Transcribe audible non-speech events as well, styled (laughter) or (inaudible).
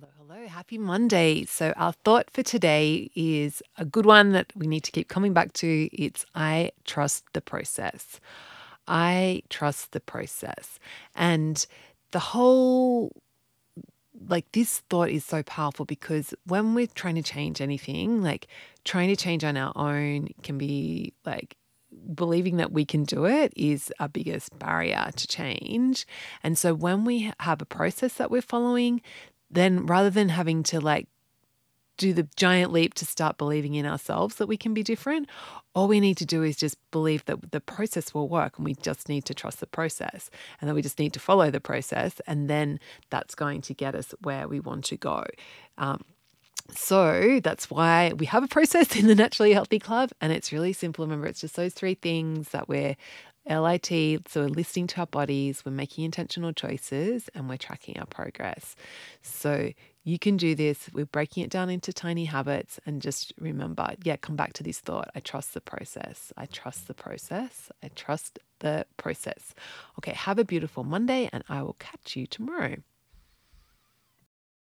Hello, hello. Happy Monday. So, our thought for today is a good one that we need to keep coming back to. It's I trust the process. I trust the process. And the whole like this thought is so powerful because when we're trying to change anything, like trying to change on our own can be like believing that we can do it is our biggest barrier to change. And so when we have a process that we're following, then rather than having to like do the giant leap to start believing in ourselves that we can be different, all we need to do is just believe that the process will work and we just need to trust the process and that we just need to follow the process and then that's going to get us where we want to go. Um, so that's why we have a process (laughs) in the Naturally Healthy Club, and it's really simple. Remember, it's just those three things that we're LIT, so we're listening to our bodies, we're making intentional choices, and we're tracking our progress. So you can do this. We're breaking it down into tiny habits, and just remember, yeah, come back to this thought. I trust the process. I trust the process. I trust the process. Okay, have a beautiful Monday, and I will catch you tomorrow.